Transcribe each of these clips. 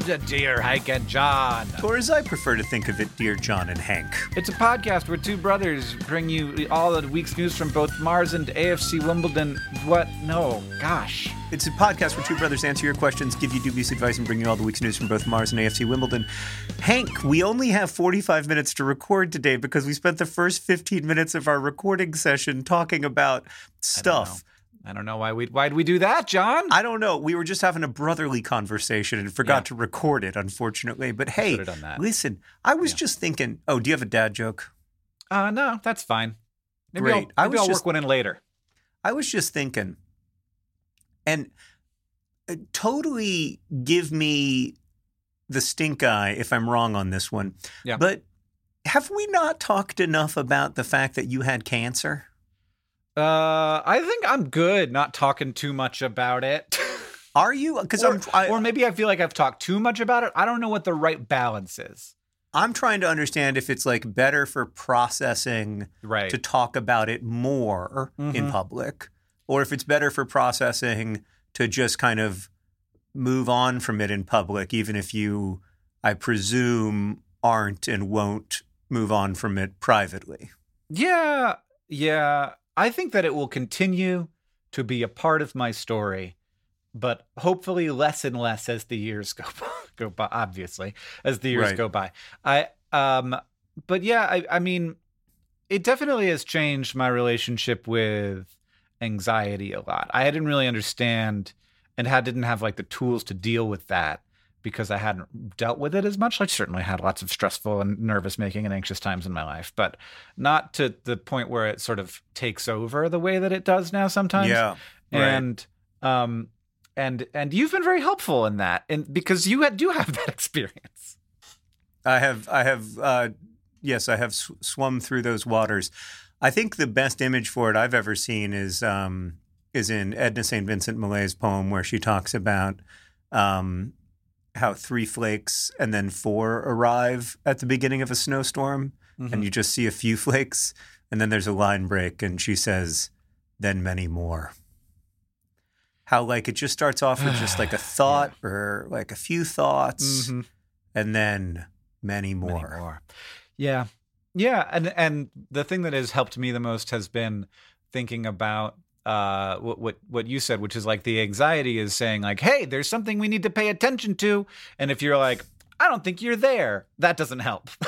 Welcome to Dear Hank and John. Or as I prefer to think of it, Dear John and Hank. It's a podcast where two brothers bring you all the week's news from both Mars and AFC Wimbledon. What? No, gosh. It's a podcast where two brothers answer your questions, give you dubious advice, and bring you all the week's news from both Mars and AFC Wimbledon. Hank, we only have 45 minutes to record today because we spent the first 15 minutes of our recording session talking about stuff. I don't know why we why'd we do that, John? I don't know. We were just having a brotherly conversation and forgot Yeah. to record it, unfortunately. But hey, Should've done that. listen, I was Yeah. just thinking. Oh, do you have a dad joke? Uh no, that's fine. Maybe Great. I'll, I maybe was I'll just- work one in later. I was just thinking, and uh, totally give me the stink eye if I'm wrong on this one. Yeah. But have we not talked enough about the fact that you had cancer? Uh I think I'm good not talking too much about it. Are you? Because or, I'm, I, or maybe I feel like I've talked too much about it. I don't know what the right balance is. I'm trying to understand if it's like better for processing Right. to talk about it more in Mhm. public, or if it's better for processing to just kind of move on from it in public, even if you, I presume, aren't and won't move on from it privately. Yeah, yeah. I think that it will continue to be a part of my story, but hopefully less and less as the years go by, go by. Obviously, as the years Right. go by. I um, but yeah, I I mean, it definitely has changed my relationship with anxiety a lot. I didn't really understand and had didn't have like the tools to deal with that because I hadn't dealt with it as much. I certainly had lots of stressful and nervous making and anxious times in my life, but not to the point where it sort of takes over the way that it does now sometimes. Yeah. right. And um and and you've been very helpful in that and because you had, do have that experience. I have, I have, uh, yes, I have sw- swum through those waters. I think the best image for it I've ever seen is um, is in Edna St. Vincent Millay's poem where she talks about um, how three flakes and then four arrive at the beginning of a snowstorm, and you just see a few flakes, and then there's a line break, and she says, "Then many more." How like it just starts off with just like a thought or like a few thoughts, Mhm. and then many Many more. more. Yeah. Yeah, and and the thing that has helped me the most has been thinking about uh what what what you said which is like the anxiety is saying like hey there's something we need to pay attention to. And if you're like I don't think you're there that doesn't help.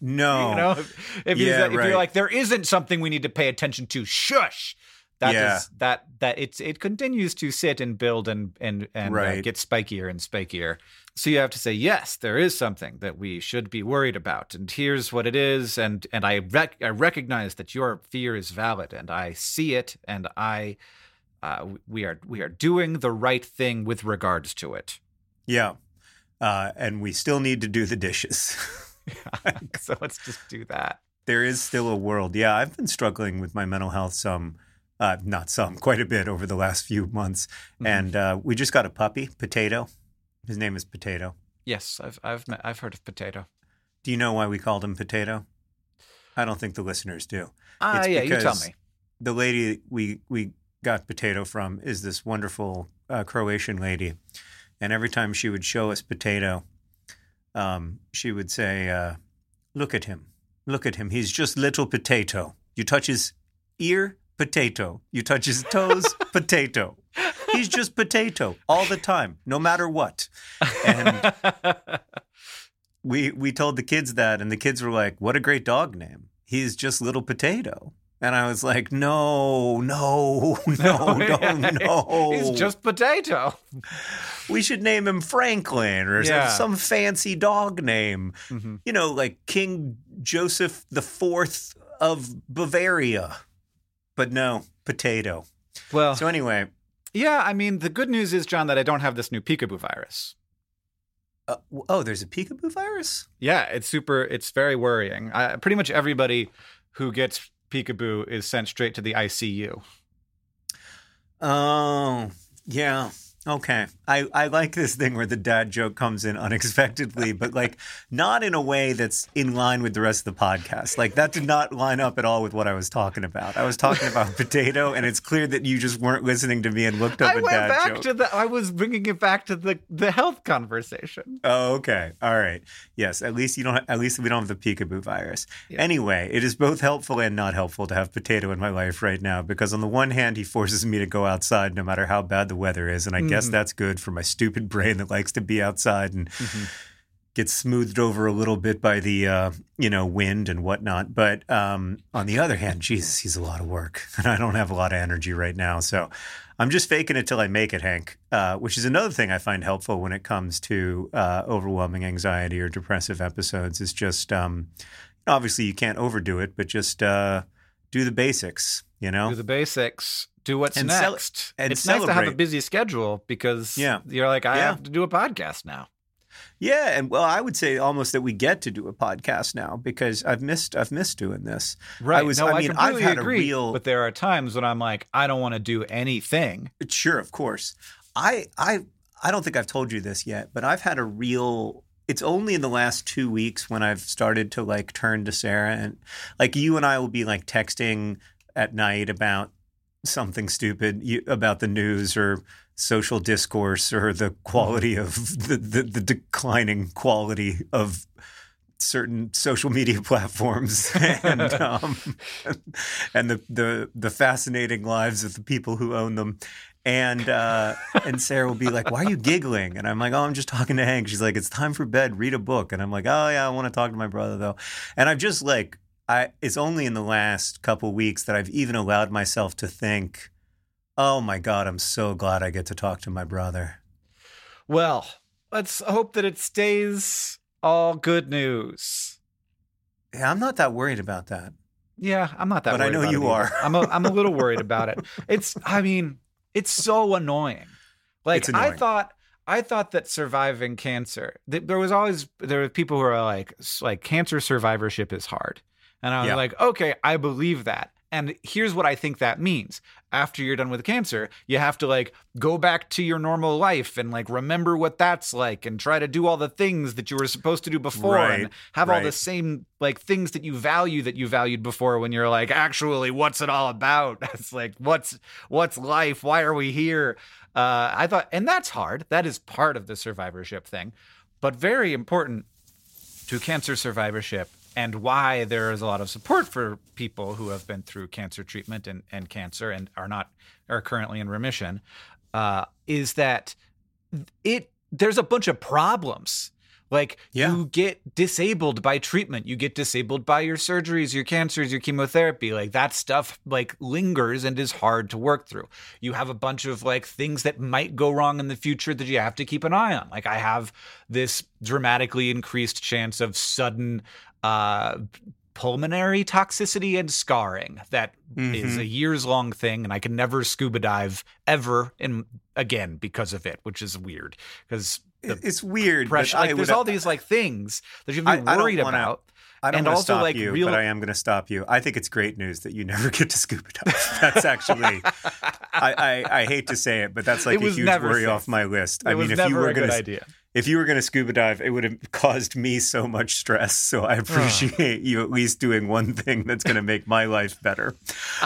No, you know if, if, Yeah, if right. you're like there isn't something we need to pay attention to shush. That Yeah. is- that that it's it continues to sit and build and and and uh, get spikier and spikier so you have to say yes there is something that we should be worried about and here's what it is and and i rec- i recognize that your fear is valid and i see it and i uh, we are we are doing the right thing with regards to it yeah, uh, and we still need to do the dishes. so let's just do that there is still a world. Yeah, I've been struggling with my mental health some, uh, not some, quite a bit over the last few months. Mhm. And uh, we just got a puppy, Potato. His name is Potato. Yes, I've I've met, I've heard of potato. Do you know why we called him Potato? I don't think the listeners do. Ah, It's yeah, you tell me. The lady we we got Potato from is this wonderful uh, Croatian lady, and every time she would show us Potato, um, she would say, uh, "Look at him, look at him. He's just little potato. You touch his ear, potato. You touch his toes, potato. He's just potato all the time, no matter what." And we we told the kids that, and the kids were like, "What a great dog name! He's just little potato." And I was like, "No, no, no, no, no! He's just potato. we should name him Franklin or some- Yeah. some fancy dog name, Mhm. you know, like King Joseph the Fourth of Bavaria." But no, potato. Well, So anyway, yeah, I mean, the good news is, John, that I don't have this new peekaboo virus. uh, oh, there's a peekaboo virus. Yeah, it's super. It's very worrying. Pretty much everybody who gets peekaboo is sent straight to the ICU. Oh, yeah. Okay. I, I like this thing where the dad joke comes in unexpectedly, but like not in a way that's in line with the rest of the podcast. Like that did not line up at all with what I was talking about. I was talking about potato, and it's clear that you just weren't listening to me and looked up I a went dad back joke. to the. I was bringing it back to the the health conversation. Oh, okay. All right. Yes. At least you don't. At least we don't have the peekaboo virus. Yeah. Anyway, it is both helpful and not helpful to have potato in my life right now because on the one hand, he forces me to go outside no matter how bad the weather is, and I guess Mhm. that's good for my stupid brain that likes to be outside and Mhm. gets smoothed over a little bit by the uh, you know wind and whatnot. But um, on the other hand, Jesus, he's a lot of work, and I don't have a lot of energy right now, so. I'm just faking it till I make it, Hank, uh, which is another thing I find helpful when it comes to uh, overwhelming anxiety or depressive episodes. Is just um, obviously you can't overdo it, but just uh, do the basics. You know, Do the basics. Do what's And cel- next. and it's nice to have a busy schedule because Yeah. you're like, I Yeah. have to do a podcast now. yeah, and well, I would say almost that we get to do a podcast now because I've missed I've missed doing this. Right. was- no, I I, mean, I've had a agree. real- But there are times when I'm like, I don't want to do anything. Sure, of course. I I I don't think I've told you this yet, but I've had a real it's only in the last 2 weeks when I've started to like turn to Sarah and like you and I will be like texting at night about something stupid you, about the news or social discourse or the quality of the, the, the declining quality of certain social media platforms and um, and the, the the fascinating lives of the people who own them. And uh, and Sarah will be like, "Why are you giggling?" And I'm like, "Oh, I'm just talking to Hank." She's like, "It's time for bed. Read a book." And I'm like, "Oh yeah, I want to talk to my brother though." And I've just like, I it's only in the last couple weeks that I've even allowed myself to think, "Oh my God, I'm so glad I get to talk to my brother." Well, let's hope that it stays all good news. Yeah, I'm not that worried about that. Yeah, I'm not that. But I know you are. I'm a, I'm a little worried about it. It's. I mean, it's so annoying. Like It's I thought. I thought that surviving cancer. th- There was always there were people who are like like cancer survivorship is hard, and I was Yeah. like, okay, I believe that. And here's what I think that means. After you're done with cancer, you have to like go back to your normal life and like remember what that's like and try to do all the things that you were supposed to do before Right, and have all the same like things that you value that you valued before when you're like actually what's it all about it's like what's what's life why are we here uh i thought and that's hard that is part of the survivorship thing but very important to cancer survivorship and why there is a lot of support for people who have been through cancer treatment and, and cancer and are not are currently in remission uh, is that it there's a bunch of problems. Like Yeah. you get disabled by treatment. You get disabled by your surgeries your cancers your chemotherapy. Like that stuff like lingers and is hard to work through. You have a bunch of like things that might go wrong in the future that you have to keep an eye on. Like i have this dramatically increased chance of sudden uh pulmonary toxicity and scarring That is Mhm. a years long thing and i can never scuba dive ever in again because of it which is weird because It's weird. pressure like there's all these like things that you've to I be don't worried wanna- about I don't and want to also, stop like, you, real- but I am going to stop you. I think it's great news that you never get to scuba dive. That's actually, I, I, I hate to say it, but that's like a huge worry safe. off my list. it I mean, if you were going to, if you were going to scuba dive, it would have caused me so much stress. So I appreciate you at least doing one thing that's going to make my life better.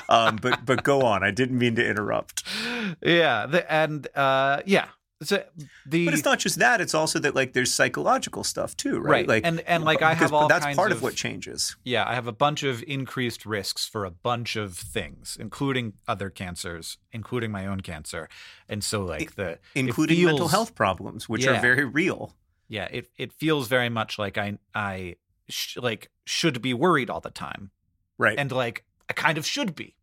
Um, but but go on. I didn't mean to interrupt. Yeah, the, and uh, yeah. So the But it's not just that; it's also that like there's psychological stuff too, right? Right. Like And- and, like, I have all that's part of of- what changes. yeah, I have a bunch of increased risks for a bunch of things, including other cancers, including my own cancer, and so like the including mental health problems, which Yeah. are very real. Yeah, it it feels very much like I I sh- like should be worried all the time, Right. and like I kind of should be.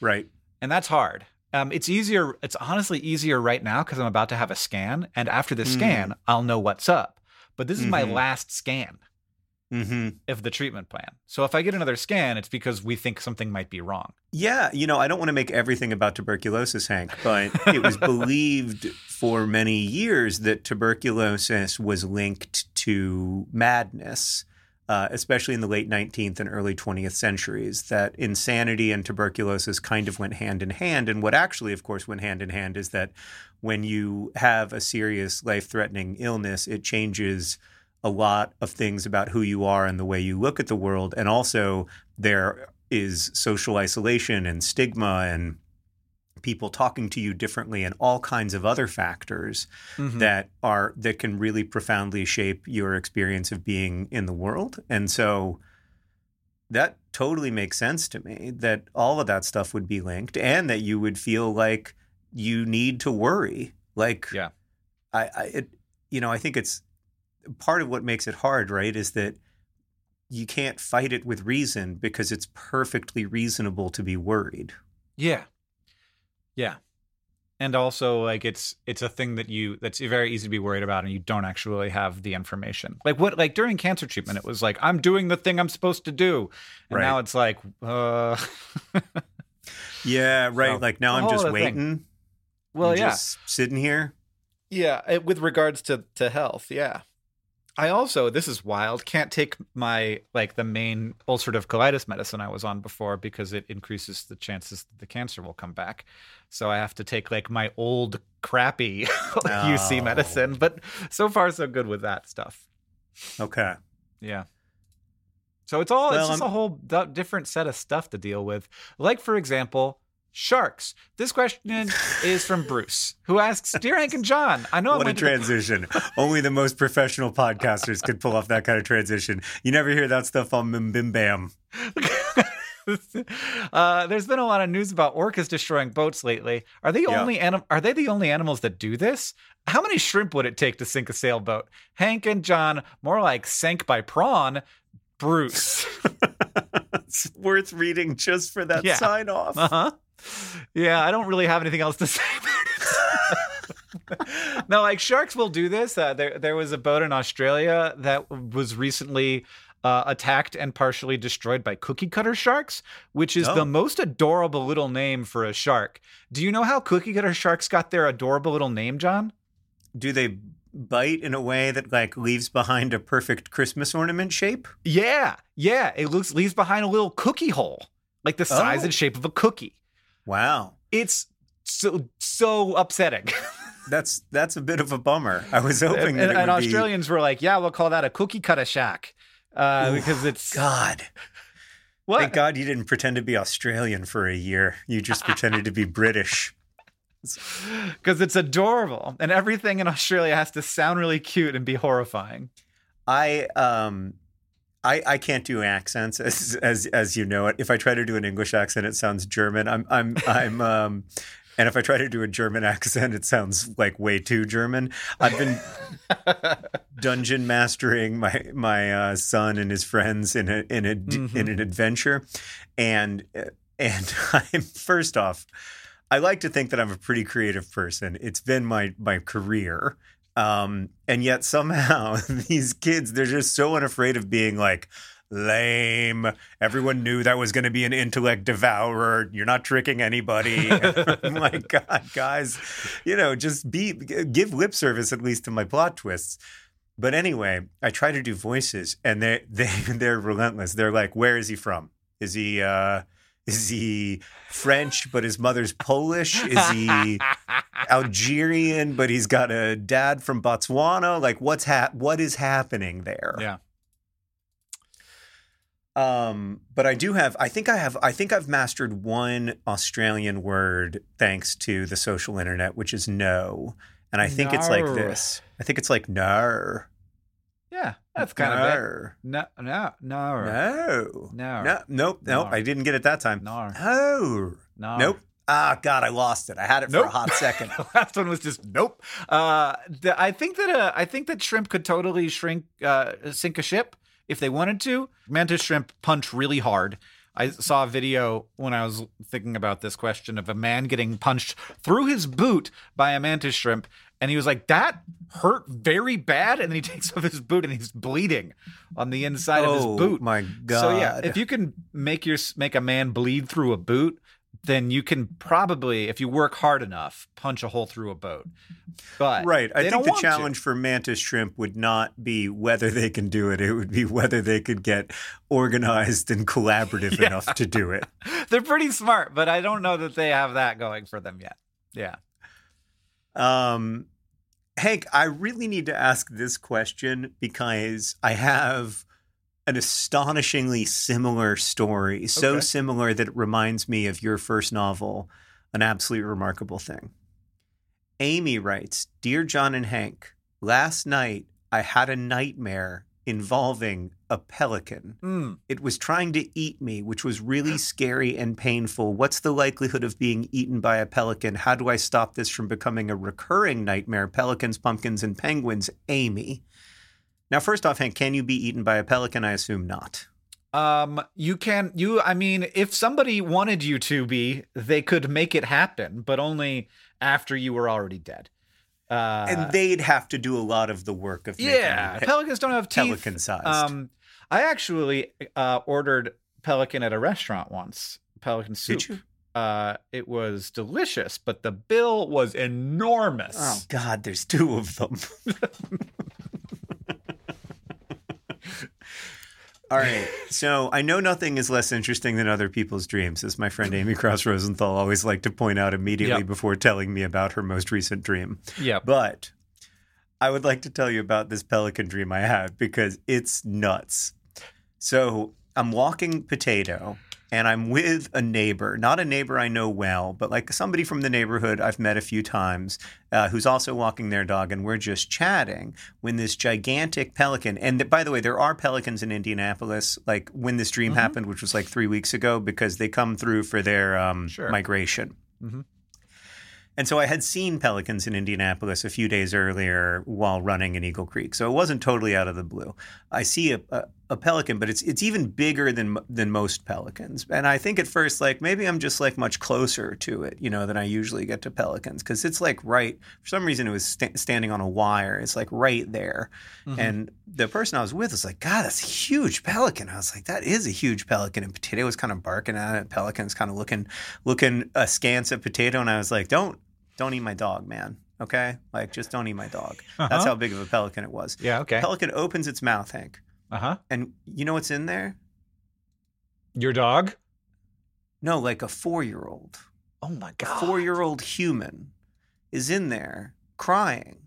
right. and that's hard. Um, it's easier. It's honestly easier right now because I'm about to have a scan, and after the Mm. scan, I'll know what's up. But this is my Mhm. last scan hmm of the treatment plan. So if I get another scan, it's because we think something might be wrong. Yeah, you know, I don't want to make everything about tuberculosis, Hank, but it was believed for many years that tuberculosis was linked to madness, uh, especially in the late 19th and early 20th centuries, that insanity and tuberculosis kind of went hand in hand. And what actually, of course, went hand in hand is that when you have a serious life threatening illness, it changes a lot of things about who you are and the way you look at the world. And also, there is social isolation and stigma and people talking to you differently and all kinds of other factors Mhm. that are that can really profoundly shape your experience of being in the world and so that totally makes sense to me that all of that stuff would be linked and that you would feel like you need to worry like Yeah. i, I it, you know i think it's part of what makes it hard right is that you can't fight it with reason because it's perfectly reasonable to be worried Yeah. Yeah. And also like it's it's a thing that you that's very easy to be worried about and you don't actually have the information. Like what like during cancer treatment it was like I'm doing the thing I'm supposed to do. And Right. now it's like uh yeah right So, like now it's a i'm just other thing. waiting well I'm yeah. just sitting here Yeah, it- with regards to to health, yeah. I also this is wild. Can't take my like the main ulcerative colitis medicine I was on before because it increases the chances that the cancer will come back. So I have to take like my old crappy UC Oh. medicine. But so far so good with that stuff. okay Yeah. So it's all Well, it's just I'm- a whole d- different set of stuff to deal with. Like for example, sharks. This question is from Bruce, who asks, "Dear Hank and John, I know what I'm a transition only the most professional podcasters could pull off that kind of transition you never hear that stuff on Bim Bim Bam uh, there's been a lot of news about orcas destroying boats lately. Are they Yeah. only anim- Are they the only animals that do this? How many shrimp would it take to sink a sailboat? Hank and John, more like sank by prawn. Bruce. it's worth reading just for that Yeah. sign off Uh huh. Yeah, I don't really have anything else to say no, like sharks will do this. Uh, there, there was a boat in Australia that was recently uh, attacked and partially destroyed by cookie cutter sharks, which is Oh. the most adorable little name for a shark. Do you know how cookie cutter sharks got their adorable little name, John? do they bite in a way that like leaves behind a perfect christmas ornament shape Yeah, yeah. It looks leaves behind a little cookie hole, like the size Oh. and shape of a cookie. Wow It's so so upsetting. that's that's a bit of a bummer i was hoping and, that it and would be- Australians were like, "Yeah, we'll call that a cookie cutter shack," uh, Ooh, because it's god what? Thank God you didn't pretend to be Australian for a year. You just pretended to be British. Because it's adorable, and everything in Australia has to sound really cute and be horrifying. I um I I can't do accents as as as you know it. If I try to do an English accent, it sounds German. I'm I'm I'm um and if I try to do a German accent, it sounds like way too German. I've been dungeon mastering my my uh, son and his friends in a in a Mhm. in an adventure, and and I'm first off, I like to think that I'm a pretty creative person. It's been my my career, um, and yet somehow these kids they're just so unafraid of being like lame. Everyone knew that was going to be an intellect devourer. You're not tricking anybody. I'm God, guys, you know, just be give lip service at least to my plot twists. But anyway, I try to do voices, and they they they're relentless. They're like, "Where is he from? Is he uh, Is he French, but his mother's Polish? Is he Algerian, but he's got a dad from Botswana? Like, what's hap- What is happening there? yeah. Um, but I do have. I think I have. I think I've mastered one Australian word thanks to the social internet, which is no. And I think it's like this. I think it's like no, Yeah. That's kind of it. no, No, no, no, no, no, no, nope, nope. No. I didn't get it that time. no, Oh, no. nope. Ah, God, I lost it. I had it for a hot second. The last one was just nope. Uh, the, I think that uh, I think that shrimp could totally shrink, uh, sink a ship if they wanted to. Mantis shrimp punch really hard. I saw a video when I was thinking about this question of a man getting punched through his boot by a mantis shrimp, and he was like, "That hurt very bad." And then he takes off his boot and he's bleeding on the inside of oh his boot. my God. So yeah, if you can make your make a man bleed through a boot, then you can probably, if you work hard enough, punch a hole through a boat. But Right. I think the want to. challenge for mantis shrimp would not be whether they can do it. It would be whether they could get organized and collaborative Yeah. enough to do it. they're pretty smart, but I don't know that they have that going for them yet. Yeah. Um, Hank, I really need to ask this question because I have an astonishingly similar story. So Okay. similar that it reminds me of your first novel, An Absolutely Remarkable Thing. Amy writes Dear John and Hank, last night I had a nightmare involving a pelican. Mm. It was trying to eat me, which was really scary and painful. What's the likelihood of being eaten by a pelican? How do I stop this from becoming a recurring nightmare? Pelicans, pumpkins, and penguins. Amy. Now, first off, Hank, can you be eaten by a pelican? I assume not. Um, you can you. I mean, if somebody wanted you to be, they could make it happen, but only after you were already dead. Uh, and they'd have to do a lot of the work of yeah, pelicans don't have teeth. pelican sized. Um, I actually uh, ordered pelican at a restaurant once. Pelican soup. Did you? Uh, it was delicious, but the bill was enormous. Oh, God, there's two of them. All right. So I know nothing is less interesting than other people's dreams, as my friend Amy Krouse Rosenthal always liked to point out immediately Yep. before telling me about her most recent dream. Yeah. But I would like to tell you about this pelican dream I had because it's nuts. So I'm walking potato and I'm with a neighbor, not a neighbor I know well, but like somebody from the neighborhood I've met a few times uh, who's also walking their dog. And we're just chatting when this gigantic pelican, and th- by the way, there are pelicans in Indianapolis, like when this dream Mhm. happened, which was like three weeks ago, because they come through for their um, Sure. migration. Mhm. And so I had seen pelicans in Indianapolis a few days earlier while running in Eagle Creek. So it wasn't totally out of the blue. I see a, a, a pelican, but it's it's even bigger than than most pelicans. And I think at first like maybe I'm just like much closer to it, you know, than I usually get to pelicans because it's like right for some reason it was sta- standing on a wire. It's like right there. Mhm. And the person I was with was like, God, that's a huge pelican. I was like, that is a huge pelican. And Potato was kind of barking at it. Pelican's kind of looking, looking askance at Potato. And I was like, don't, don't eat my dog, man. Okay, like just don't eat my dog. That's Uh-huh. how big of a pelican it was. Yeah. Okay. Pelican opens its mouth, Hank, Uh huh. and you know what's in there? Your dog. No, like a four-year-old. Oh my God. A four-year-old human is in there crying.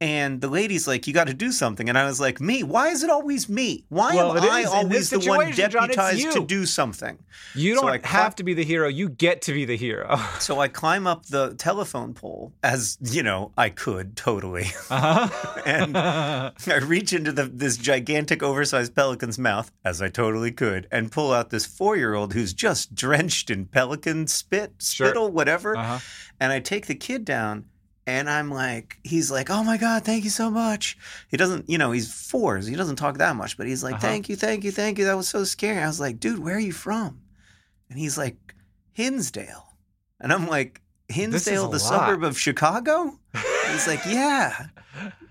And the lady's like, "You got to do something." And I was like, "Me? Why is it always me? Why Well, am I always the one situation, John, deputized to do something?" You don't I cla- have to be the hero. You get to be the hero. So I climb up the telephone pole as you know I could totally. Uh-huh. And- I reach into the, this gigantic, oversized pelican's mouth, as I totally could, and pull out this four-year-old who's just drenched in pelican spit, Sure. spittle, whatever. uh-huh. And I take the kid down, and I'm like, he's like, "Oh my god, thank you so much." He doesn't, you know, he's four, so he doesn't talk that much, but he's like, Uh-huh. "Thank you, thank you, thank you." That was so scary. I was like, "Dude, where are you from?" And he's like, "Hinsdale," and I'm like, "Hinsdale, the lot. suburb of Chicago?" He's like, "Yeah."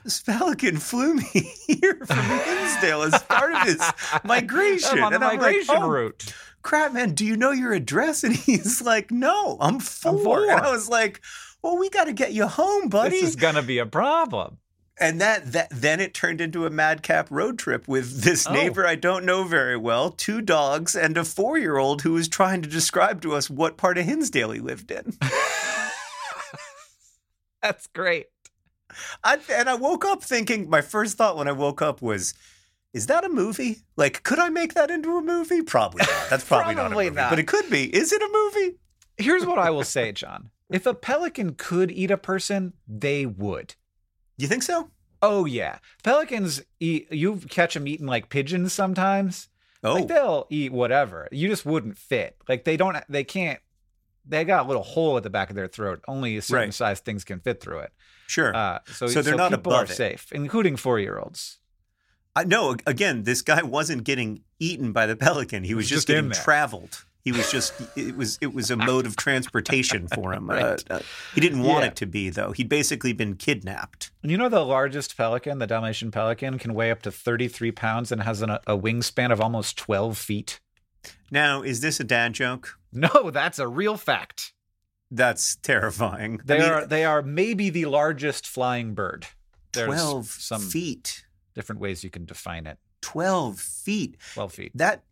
This pelican flew me here from Hinsdale as part of his migration. I'm on the And I'm like, migration "Oh, route. crap, man, do you know your address? And he's like, no, I'm 4 four. And I was like, well, we got to get you home, buddy. This is gonna be a problem. and that that then it turned into a madcap road trip with this Oh. neighbor I don't know very well, two dogs, and a four year old who was trying to describe to us what part of Hinsdale he lived in. That's great. I, and I woke up thinking my first thought when I woke up was, is that a movie? Like, could I make that into a movie? Probably not. That's probably, not a Probably movie, not. but it could be. Is it a movie? Here's what I will say, John. If a pelican could eat a person, they would. You think so? Oh yeah, pelicans eat. You catch them eating like pigeons sometimes. Oh, Like they'll eat whatever. You just wouldn't fit. Like they don't. They can't. They got a little hole at the back of their throat. Only a certain Right. size things can fit through it. sure. Uh, so, So they're not people are above it. safe, including four year olds. I no. Again, this guy wasn't getting eaten by the pelican. He was, was just, just getting traveled. He was just. It was. It was a mode of transportation for him. Right. Uh, he didn't want Yeah. it to be though. He'd basically been kidnapped. And you know the largest pelican, the Dalmatian pelican, can weigh up to 33 pounds and has an, a wingspan of almost 12 feet. Now, is this a dad joke? No, that's a real fact. That's terrifying. They I mean, are they are maybe the largest flying bird. There's twelve some feet. different ways you can define it. Twelve feet. 12 feet. That.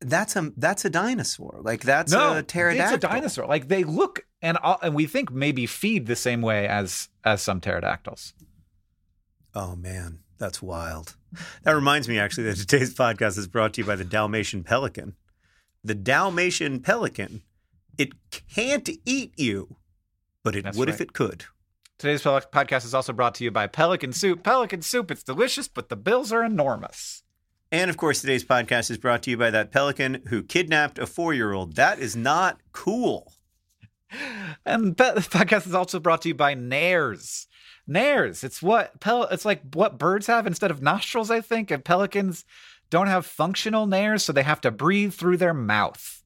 That's a that's a dinosaur. Like that's no, a pterodactyl. it's a dinosaur. Like they look and all- and we think maybe feed the same way as as some pterodactyls. Oh man, that's wild. That reminds me actually that today's podcast is brought to you by the Dalmatian pelican. The Dalmatian pelican, it can't eat you, but it That's would if it could. Today's podcast is also brought to you by Pelican Soup. Pelican Soup, it's delicious, but the bills are enormous. And of course, today's podcast is brought to you by that pelican who kidnapped a four-year-old. That is not cool. And the podcast is also brought to you by Nares. Nares, it's what pel- it's like what birds have instead of nostrils, I think, and pelicans don't have functional nares, so they have to breathe through their mouth.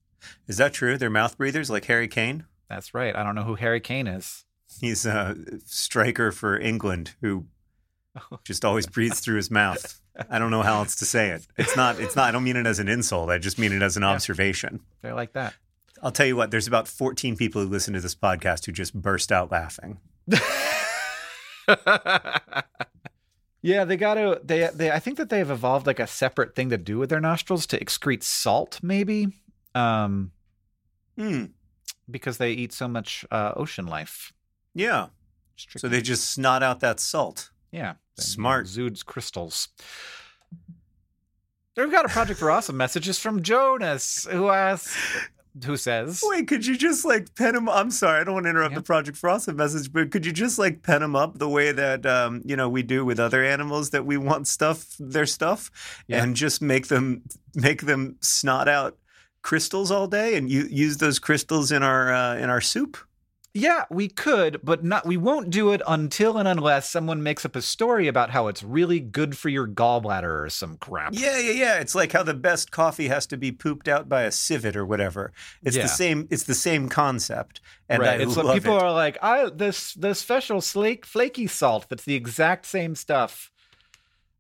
Is that true? They're mouth breathers like Harry Kane. That's right. I don't know who Harry Kane is. He's a striker for England who just always breathes through his mouth. I don't know how else to say it. It's not. It's not. I don't mean it as an insult. I just mean it as an Yeah. observation. They're like that. I'll tell you what. There's about 14 people who listen to this podcast who just burst out laughing. yeah, they got to. They they. I think that they have evolved like a separate thing to do with their nostrils to excrete salt, maybe, um, Hmm. because they eat so much uh, ocean life. Yeah. So they just snot out that salt. Yeah, Smart. exudes crystals. We've got a Project for Awesome messages from Jonas, who asks, who says, Wait, could you just like pen him? I'm sorry, I don't want to interrupt Yeah. the Project for Frosted message, but could you just like pen him up the way that um, you know we do with other animals that we want stuff, their stuff, Yeah. and just make them make them snot out crystals all day and you, use those crystals in our uh, in our soup? Yeah, we could, but not we won't do it until and unless someone makes up a story about how it's really good for your gallbladder or some crap. Yeah, yeah, yeah. It's like how the best coffee has to be pooped out by a civet or whatever. It's Yeah. the same. It's the same concept, and right. I it's love what people it. are like, I this the special slake flaky salt that's the exact same stuff.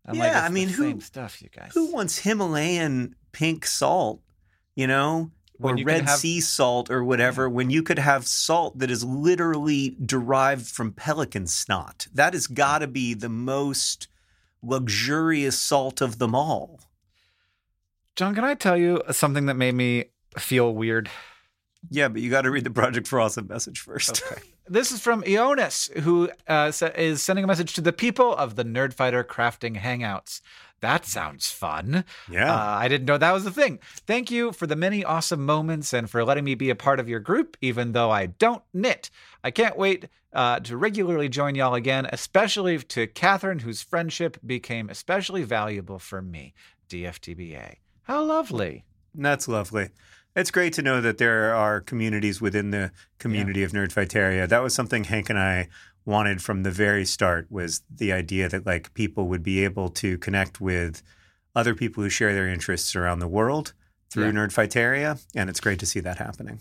I'm like, Yeah, "It's I the mean, who- same stuff, you guys. Who wants Himalayan pink salt? You know, or Red have- Sea salt or whatever. When you could have salt that is literally derived from pelican snot, that has got to be the most luxurious salt of them all. John, can I tell you something that made me feel weird? Yeah, but you got to read the Project for Awesome message first. Okay. This is from Ionis, who uh, is sending a message to the people of the Nerdfighter Crafting Hangouts. That sounds fun. yeah. Uh, I didn't know that was a thing. Thank you for the many awesome moments and for letting me be a part of your group, even though I don't knit. I can't wait uh, to regularly join y'all again, especially to Catherine, whose friendship became especially valuable for me. DFTBA. How lovely. That's lovely. It's great to know that there are communities within the community of Nerdfighteria. That was something Hank and I wanted from the very start was the idea that like people would be able to connect with other people who share their interests around the world through Yeah. Nerdfighteria, and it's great to see that happening.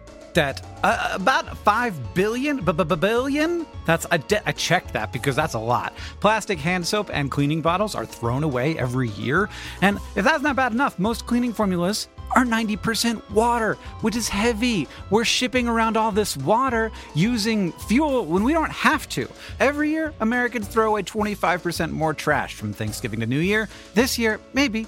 that uh, about 5 billion billion that's I, de- I checked that because that's a lot plastic hand soap and cleaning bottles are thrown away every year and if that's not bad enough most cleaning formulas are 90% water, which is heavy. We're shipping around all this water using fuel when we don't have to. Every year, Americans throw away 25% more trash from Thanksgiving to New Year. This year, maybe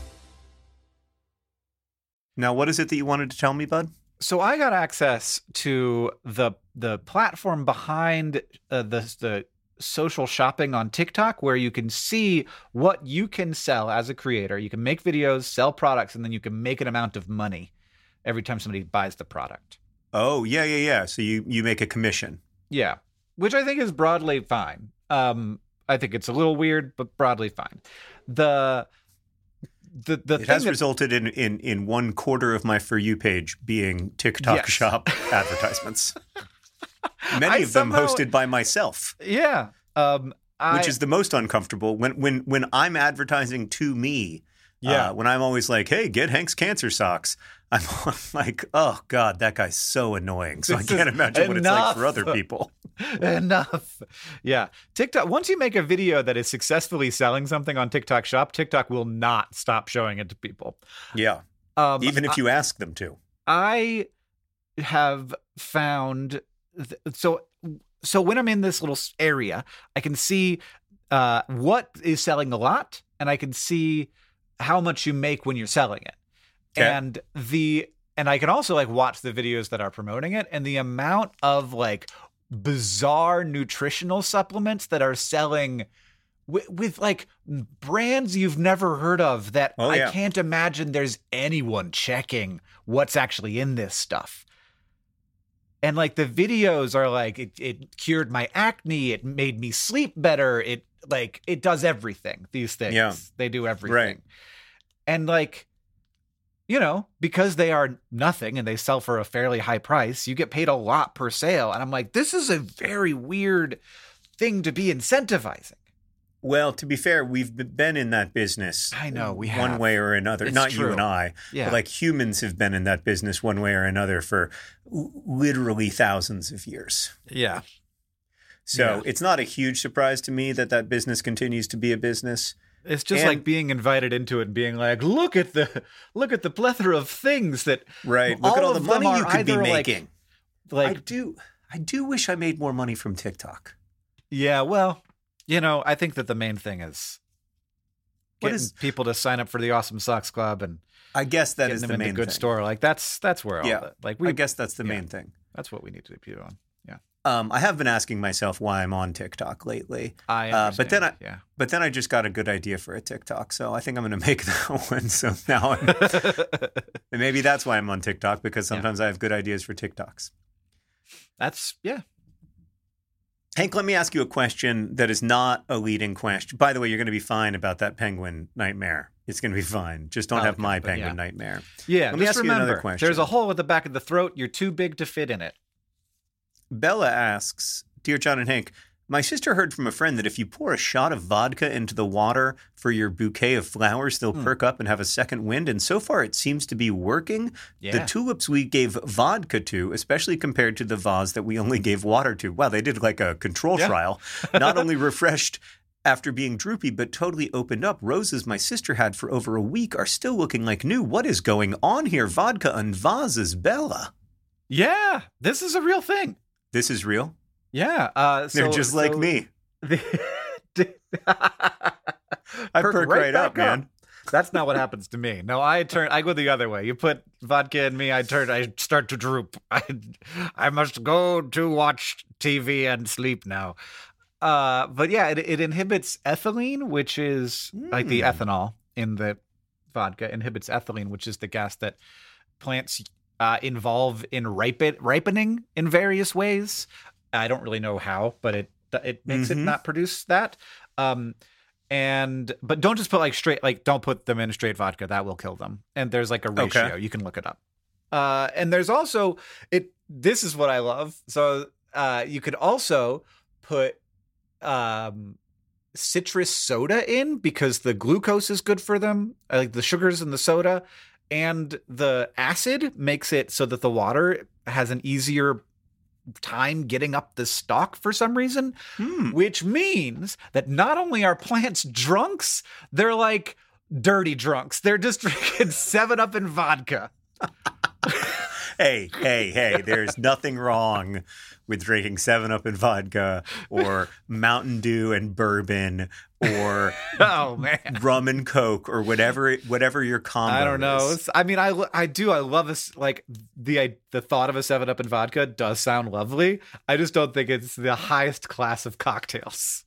Now, what is it that you wanted to tell me, bud? So I got access to the the platform behind uh, the the social shopping on TikTok where you can see what you can sell as a creator. You can make videos, sell products, and then you can make an amount of money every time somebody buys the product. Oh, yeah, yeah, yeah. So you you make a commission. Yeah, which I think is broadly fine. Um, I think it's a little weird, but broadly fine. The the the It has that, resulted in, in in one quarter of my for you page being TikTok Yes. shop advertisements. Many I of them hosted by myself, yeah, um, I, which is the most uncomfortable when when when I'm advertising to me. Yeah. uh, when I'm always like, "Hey, get Hank's cancer socks," I'm like, "Oh God, that guy's so annoying." So I can't imagine what it's like for other people. enough. Yeah, TikTok. Once you make a video that is successfully selling something on TikTok Shop, TikTok will not stop showing it to people. Yeah, Um, even if you ask them to. I have found th- so so when I'm in this little area, I can see uh, what is selling a lot, and I can see how much you make when you're selling it, Okay. and the and I can also like watch the videos that are promoting it, and the amount of like bizarre nutritional supplements that are selling with, with like brands you've never heard of that Oh, I can't imagine there's anyone checking what's actually in this stuff. And like the videos are like it, it cured my acne, it made me sleep better, it like it does everything. These things, Yeah. they do everything. Right. And like, you know, because they are nothing and they sell for a fairly high price, you get paid a lot per sale. And I'm like, this is a very weird thing to be incentivizing. Well, to be fair, we've been in that business. I know, we have. one way or another. It's Not you and I, Yeah. but like humans have been in that business one way or another for literally thousands of years. yeah. So Yeah. it's not a huge surprise to me that that business continues to be a business. It's just And- like being invited into it and being like, look at the look at the plethora of things that Right. Look at All all the money you could be making. like- making. I do. I do wish I made more money from TikTok. Yeah, well, you know, I think that the main thing is getting is- people to sign up for the Awesome Socks Club and I guess that is the main good thing. store. Like that's that's where all Yeah. the, like we I guess that's the yeah. main thing. that's what we need to be doing. Yeah, Um, I have been asking myself why I'm on TikTok lately, I. Uh, but then understand, but then I just got a good idea for a TikTok, so I think I'm going to make that one. So now, maybe that's why I'm on TikTok because sometimes I have good ideas for TikToks. that's yeah. Hank, let me ask you a question that is not a leading question. By the way, you're going to be fine about that penguin nightmare. It's going to be fine. Just don't Oh, have okay, my penguin yeah. nightmare. Yeah, Let me just ask you another question. there's a hole at the back of the throat. You're too big to fit in it. Bella asks, Dear John and Hank, my sister heard from a friend that if you pour a shot of vodka into the water for your bouquet of flowers, they'll Hmm. perk up and have a second wind. And so far, it seems to be working. The tulips we gave vodka to, especially compared to the vase that we only gave water to. Wow, they did like a control Yeah. trial. Not only refreshed after being droopy, but totally opened up. Roses my sister had for over a week are still looking like new. What is going on here? Vodka and vases, Bella. Yeah, this is a real thing. This is real. Yeah, uh, so, They're just like me. I I perk right up, man. That's not what happens to me. No, I turn. I go the other way. You put vodka in me, I turn. I start to droop. I, I must go to watch TV and sleep now. Uh, but yeah, it, it inhibits ethylene, which is like the Mm. ethanol in the vodka inhibits ethylene, which is the gas that plants uh, involve in ripen, ripening in various ways. I don't really know how, but it it makes Mhm. it not produce that. Um, and but don't just put like straight like don't put them in straight vodka that will kill them. And there's like a Okay. ratio you can look it up. Uh, and there's also it. This is what I love. So uh, you could also put um citrus soda in because the glucose is good for them, like the sugars in the soda, and the acid makes it so that the water has an easier time getting up the stalk for some reason, Hmm. which means that not only are plants drunks, they're like dirty drunks. They're just drinking 7 Up and vodka. Hey, hey, hey, there's nothing wrong with drinking 7 Up and vodka or Mountain Dew and bourbon or Oh, man. rum and coke or whatever whatever your combo I don't know. is. I mean, I I do. I love this. Like the I, the thought of a Seven Up and vodka does sound lovely. I just don't think it's the highest class of cocktails.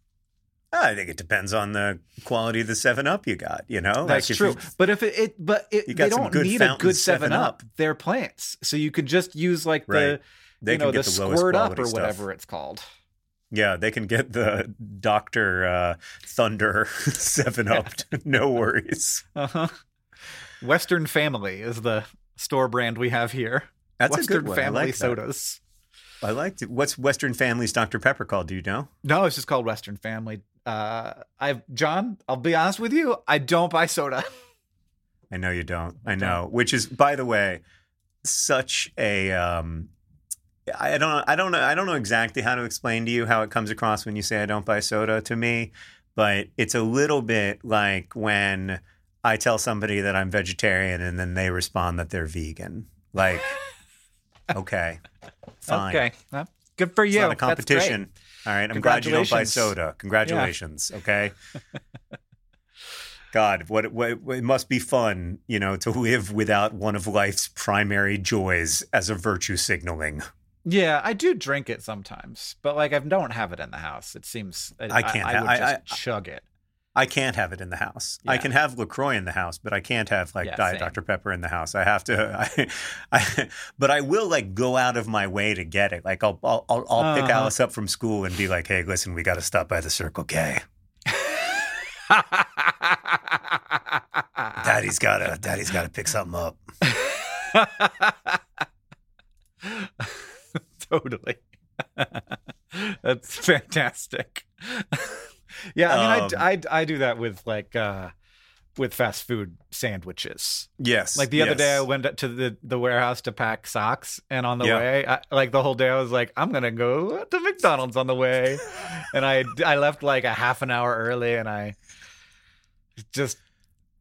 I think it depends on the quality of the 7 Up you got, you know? That's Like true. you- but if it, it but it, You they don't good need a good Seven 7 Up. Up. They're plants, so you could just use like Right. the They you know get the, the lowest squirt up or stuff. whatever it's called. Yeah, they can get the Dr. Uh, Thunder 7 Up. no worries. Uh huh. Western Family is the store brand we have here. That's Western a good one. I Family like that. sodas. I liked it. What's Western Family's Dr. Pepper called? Do you know? No, it's just called Western Family. Uh, I've John. I'll be honest with you. I don't buy soda. I know you don't. I know. Which is, by the way, such a. Um, I don't. I don't know. I don't know exactly how to explain to you how it comes across when you say I don't buy soda to me, but it's a little bit like when I tell somebody that I'm vegetarian and then they respond that they're vegan. Like, okay, fine. Okay, Well, good for It's you. not a competition. All right. I'm glad you don't buy soda. Congratulations. Okay. God, what, what it must be fun, you know, to live without one of life's primary joys as a virtue signaling. Yeah, I do drink it sometimes, but like I don't have it in the house. It seems I can't I, ha- would I- just I- chug it. I can't have it in the house. I can have Lacroix in the house, but I can't have like Yeah, Diet same. Dr Pepper in the house. I have to. I, I, but I will like go out of my way to get it. Like I'll I'll I'll, I'll pick Uh-huh. Alice up from school and be like, "Hey, listen, we got to stop by the Circle K. Daddy's gotta Daddy's gotta pick something up." totally. That's fantastic. Yeah, I mean, Um, I, I I do that with like uh with fast food sandwiches. Yes. Like the other day, I went to the the warehouse to pack socks, and on the Yeah. way, I, like the whole day, I was like, I'm gonna go to McDonald's on the way, and I I left like a half an hour early, and I just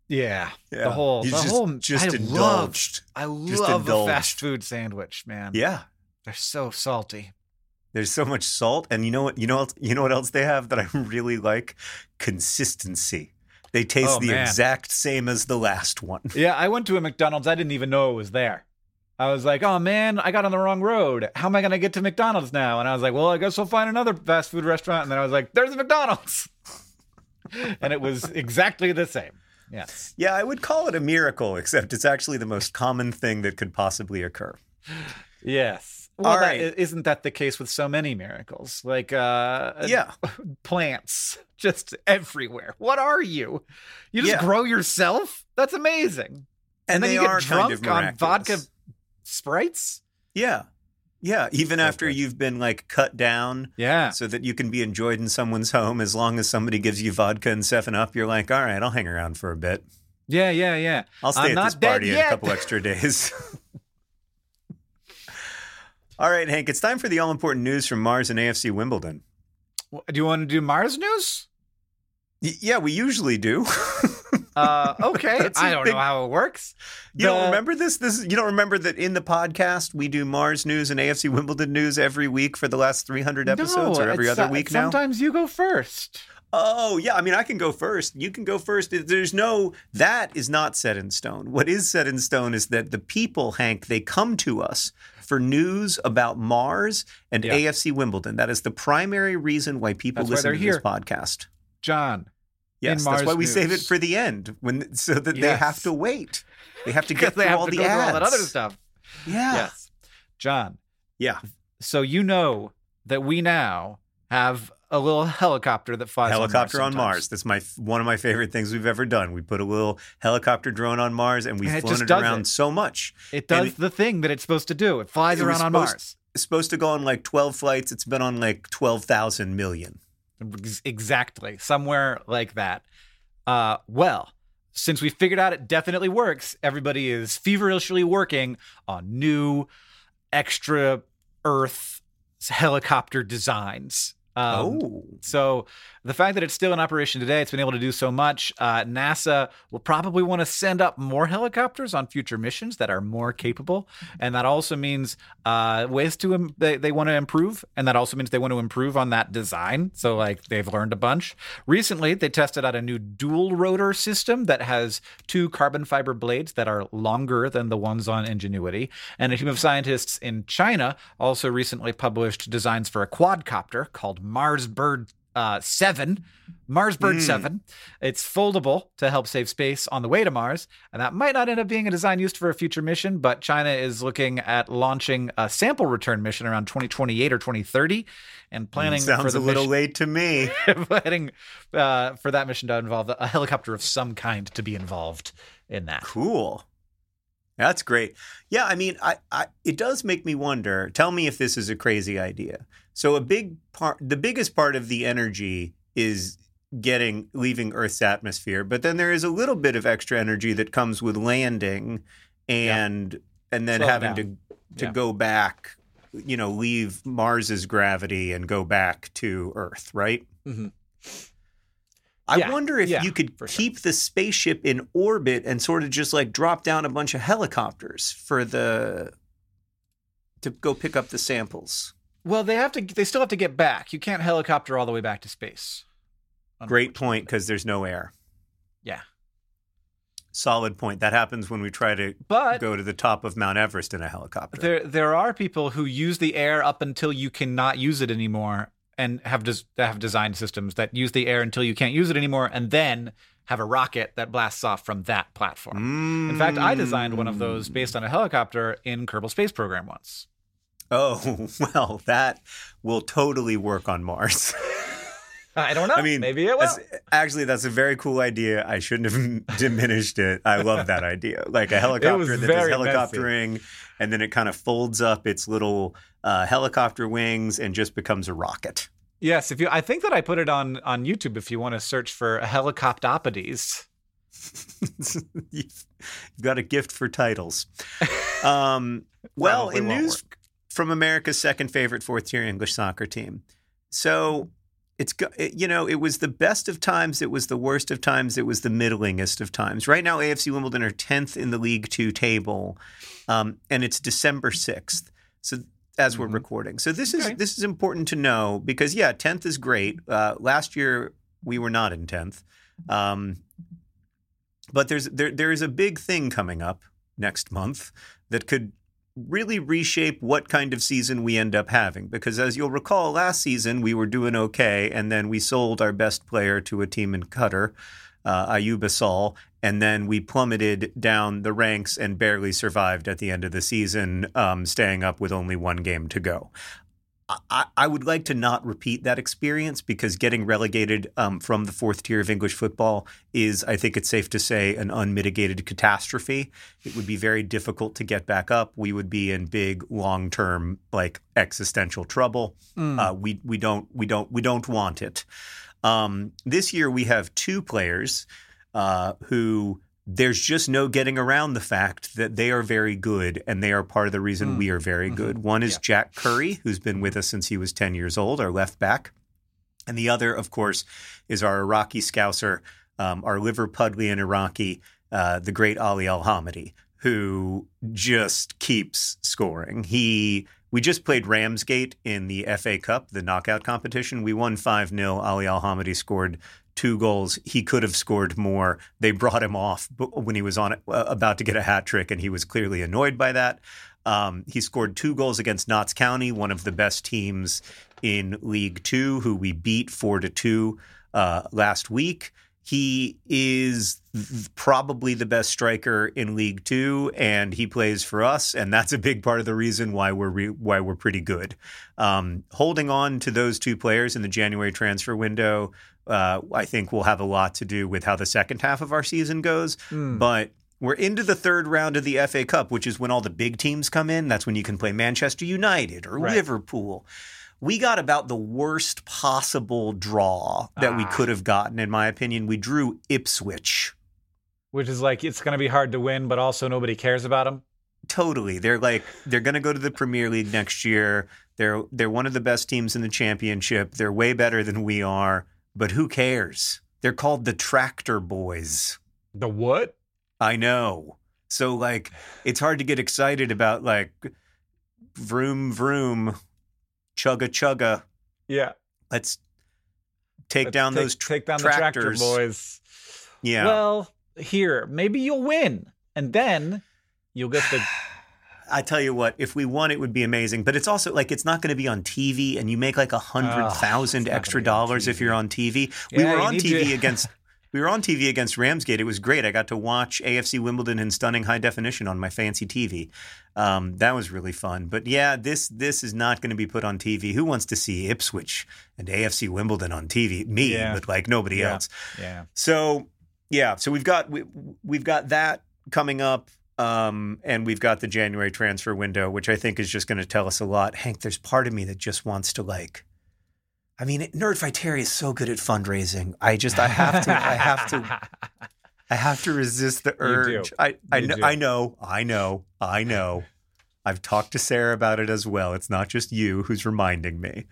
yeah, Yeah. the whole You the just, whole just I indulged. I Just love a fast food sandwich, man. Yeah. They're so salty. There's so much salt, and you know what? You know? You know what else they have that I really like? Consistency. They taste Oh, the man. exact same as the last one. Yeah, I went to a McDonald's. I didn't even know it was there. I was like, oh man, I got on the wrong road. How am I going to get to McDonald's now? And I was like, well, I guess we'll find another fast food restaurant. And then I was like, there's a McDonald's. and it was exactly the same. Yes. Yeah, I would call it a miracle, except it's actually the most common thing that could possibly occur. Yes. Well, All that- right. isn't that the case with so many miracles? Like, uh, Yeah. plants just everywhere. What are you? You just Yeah. grow yourself? That's amazing. And, then they you get are drunk kind of on vodka sprites? Yeah. Yeah. Even after good. you've been like cut down Yeah. so that you can be enjoyed in someone's home, as long as somebody gives you vodka and 7 Up, you're like, all right, I'll hang around for a bit. Yeah, yeah, yeah. I'll stay I'm at this dead party in a couple extra days. All right, Hank, it's time for the all important news from Mars and AFC Wimbledon. Do you want to do Mars news? Y- yeah, we usually do. Uh, okay. I don't big- know how it works. you don't remember this? This you don't remember that in the podcast we do Mars news and AFC Wimbledon news every week for the last 300 episodes No, or every other week now? Sometimes you go first. Oh, yeah. I mean, I can go first. You can go first. There's no, that is not set in stone. What is set in stone is that the people, Hank, they come to us for news about Mars and Yeah. AFC Wimbledon. That is the primary reason why people That's listen they're to this podcast. John. Yes, that's why we save it for the end when so that they have to wait. They have to get through all the ads. all that other stuff. Yeah. Yes. John. Yeah. So you know that we now have a little helicopter that flies Helicopter on on Mars. Mars. That's my one of my favorite things we've ever done. We put a little helicopter drone on Mars and we've And it flown it around it. so much. It does it- the thing that it's supposed to do. It flies around on supposed- Mars. It's supposed to go on like 12 flights. It's been on like 12,000 million. Exactly. Somewhere like that. Uh, well, since we figured out it definitely works, everybody is feverishly working on new extra Earth helicopter designs. Um, oh. So the fact that it's still in operation today, it's been able to do so much. Uh, NASA will probably want to send up more helicopters on future missions that are more capable, and that also means uh, ways to Im- they they want to improve, and that also means they want to improve on that design. So like they've learned a bunch. Recently, they tested out a new dual rotor system that has two carbon fiber blades that are longer than the ones on Ingenuity, and a team of scientists in China also recently published designs for a quadcopter called Mars Bird uh, 7, Mars Bird 7. It's foldable to help save space on the way to Mars, and that might not end up being a design used for a future mission, but China is looking at launching a sample return mission around 2028 or 2030 and planning for Sounds the a little mission, late to me. planning uh, for that mission to involve a helicopter of some kind to be involved in that. Cool. That's great. Yeah, I mean, I, I it does make me wonder. Tell me if this is a crazy idea. So a big part the biggest part of the energy is getting leaving Earth's atmosphere, but then there is a little bit of extra energy that comes with landing and and then Slow having down. to to Yeah. go back, you know, leave Mars's gravity and go back to Earth, right? Mhm. I Yeah, wonder if yeah, you could for sure. keep the spaceship in orbit and sort of just like drop down a bunch of helicopters for the to go pick up the samples. Well, they have to. They still have to get back. You can't helicopter all the way back to space. Great point because there's no air. Yeah. Solid point. That happens when we try to But go to the top of Mount Everest in a helicopter. there there are people who use the air up until you cannot use it anymore, and have des- have designed systems that use the air until you can't use it anymore, and then have a rocket that blasts off from that platform. In fact, I designed one of those mm. based on a helicopter in Kerbal Space Program once. Oh, well, that will totally work on Mars. I don't know. I mean, maybe it will. that's- actually, that's a very cool idea. I shouldn't have diminished it. I love that idea. Like a helicopter that does helicoptering, and then it kind of folds up its little uh, helicopter wings and just becomes a rocket. Yes, if you, I think that I put it on on YouTube. If you want to search for helicoptopodes. You've you've got a gift for titles. Um, well, in news work. from America's second favorite fourth tier English soccer team. So it's you know it was the best of times, it was the worst of times, it was the middlingest of times. Right now, AFC Wimbledon are tenth in the League Two table, um, and it's December sixth. So as we're Mhm. recording, so this is this is important to know because yeah, tenth is great. Uh, last year we were not in tenth. Um, but there's there there is a big thing coming up next month that could really reshape what kind of season we end up having because as you'll recall last season we were doing okay and then we sold our best player to a team in Qatar uh, Ayoub Assal and then we plummeted down the ranks and barely survived at the end of the season um, staying up with only one game to go I, I would like to not repeat that experience because getting relegated um, from the fourth tier of English football is, I think it's safe to say, an unmitigated catastrophe. It would be very difficult to get back up. We would be in big, long term, like existential trouble. Uh, we we don't we don't we don't want it. Um, this year we have two players uh, who there's just no getting around the fact that they are very good and they are part of the reason we are very good. One is Jack Currie, who's been with us since he was 10 years old, our left back. And the other, of course, is our Iraqi scouser, um, our Liverpudlian Iraqi, uh, the great Ali Al-Hamadi, who just keeps scoring. He we just played Ramsgate in the FA Cup, the knockout competition. We won 5 0. Ali Al-Hamadi scored two goals. He could have scored more. They brought him off when he was on uh, about to get a hat trick, and he was clearly annoyed by that. Um, he scored two goals against Notts County, one of the best teams in League Two, who we beat four to two uh, last week. He is th- probably the best striker in League Two, and he plays for us, and that's a big part of the reason why we're re- why we're pretty good. Um, holding on to those two players in the January transfer window, uh, I think will have a lot to do with how the second half of our season goes. But we're into the third round of the FA Cup, which is when all the big teams come in. That's when you can play Manchester United or Right. Liverpool. We got about the worst possible draw that we Ah. could have gotten, in my opinion. We drew Ipswich. Which is like it's going to be hard to win, but also nobody cares about them. Totally. They're like they're going to go to the Premier League next year. They're they're one of the best teams in the championship. They're way better than we are, but who cares? They're called the Tractor Boys. The what? I know. So like it's hard to get excited about like vroom vroom chugga chugga. Yeah. Let's take Let's down take, those tr- take down the tractor tractors. boys. yeah. Well, here, maybe you'll win. And then you'll get the I tell you what, if we won, it would be amazing. But it's also like it's not going to be on TV, and you make like a hundred thousand extra be on dollars if you're on TV. We were on TV to- against. We were on TV against Ramsgate. It was great. I got to watch AFC Wimbledon in stunning high definition on my fancy TV. Um, that was really fun. But yeah, this this is not going to be put on TV. Who wants to see Ipswich and AFC Wimbledon on TV? Me, Yeah. but like nobody Yeah. else. Yeah. So yeah, so we've got we, we've got that coming up, um, and we've got the January transfer window, which I think is just going to tell us a lot. Hank, there's part of me that just wants to like. I mean, Nerdfighteria is so good at fundraising. I just I have to I have to I have to resist the urge. I I do. I know I know I know. I've talked to Sarah about it as well. It's not just you who's reminding me.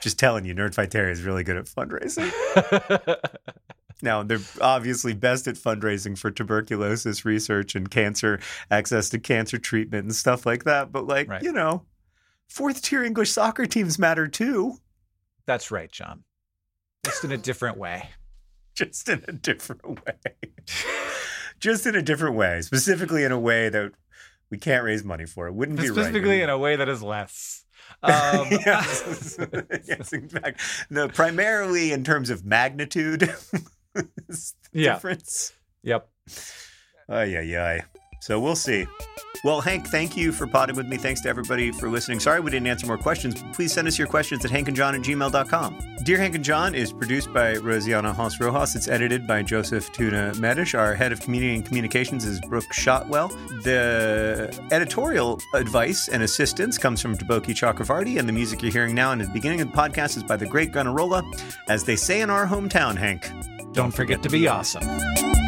Just telling you, Nerdfighteria is really good at fundraising. Now, they're obviously best at fundraising for tuberculosis research and cancer, access to cancer treatment and stuff like that. But, like, Right. you know, fourth tier English soccer teams matter too, That's right, John. Just in a different way. just in a different way. just in a different way, specifically in a way that we can't raise money for. It wouldn't be right. Specifically in a way that is less. Um, yes, yes, in fact, no, primarily in terms of magnitude. the Yeah. difference. Yep. Ay, ay, ay. So we'll see. Well, Hank, thank you for potting with me. Thanks to everybody for listening. Sorry we didn't answer more questions. Please send us your questions at hankandjohn at gmail.com. Dear Hank and John is produced by Rosianna Halse Rojas. It's edited by Joseph Tuna-Mecis. Our head of community and communications is Brooke Shotwell. The editorial advice and assistance comes from Deboki Chakravarti, and the music you're hearing now and at the beginning of the podcast is by the great Gunnarolla. As they say in our hometown, Hank. Don't forget to be awesome.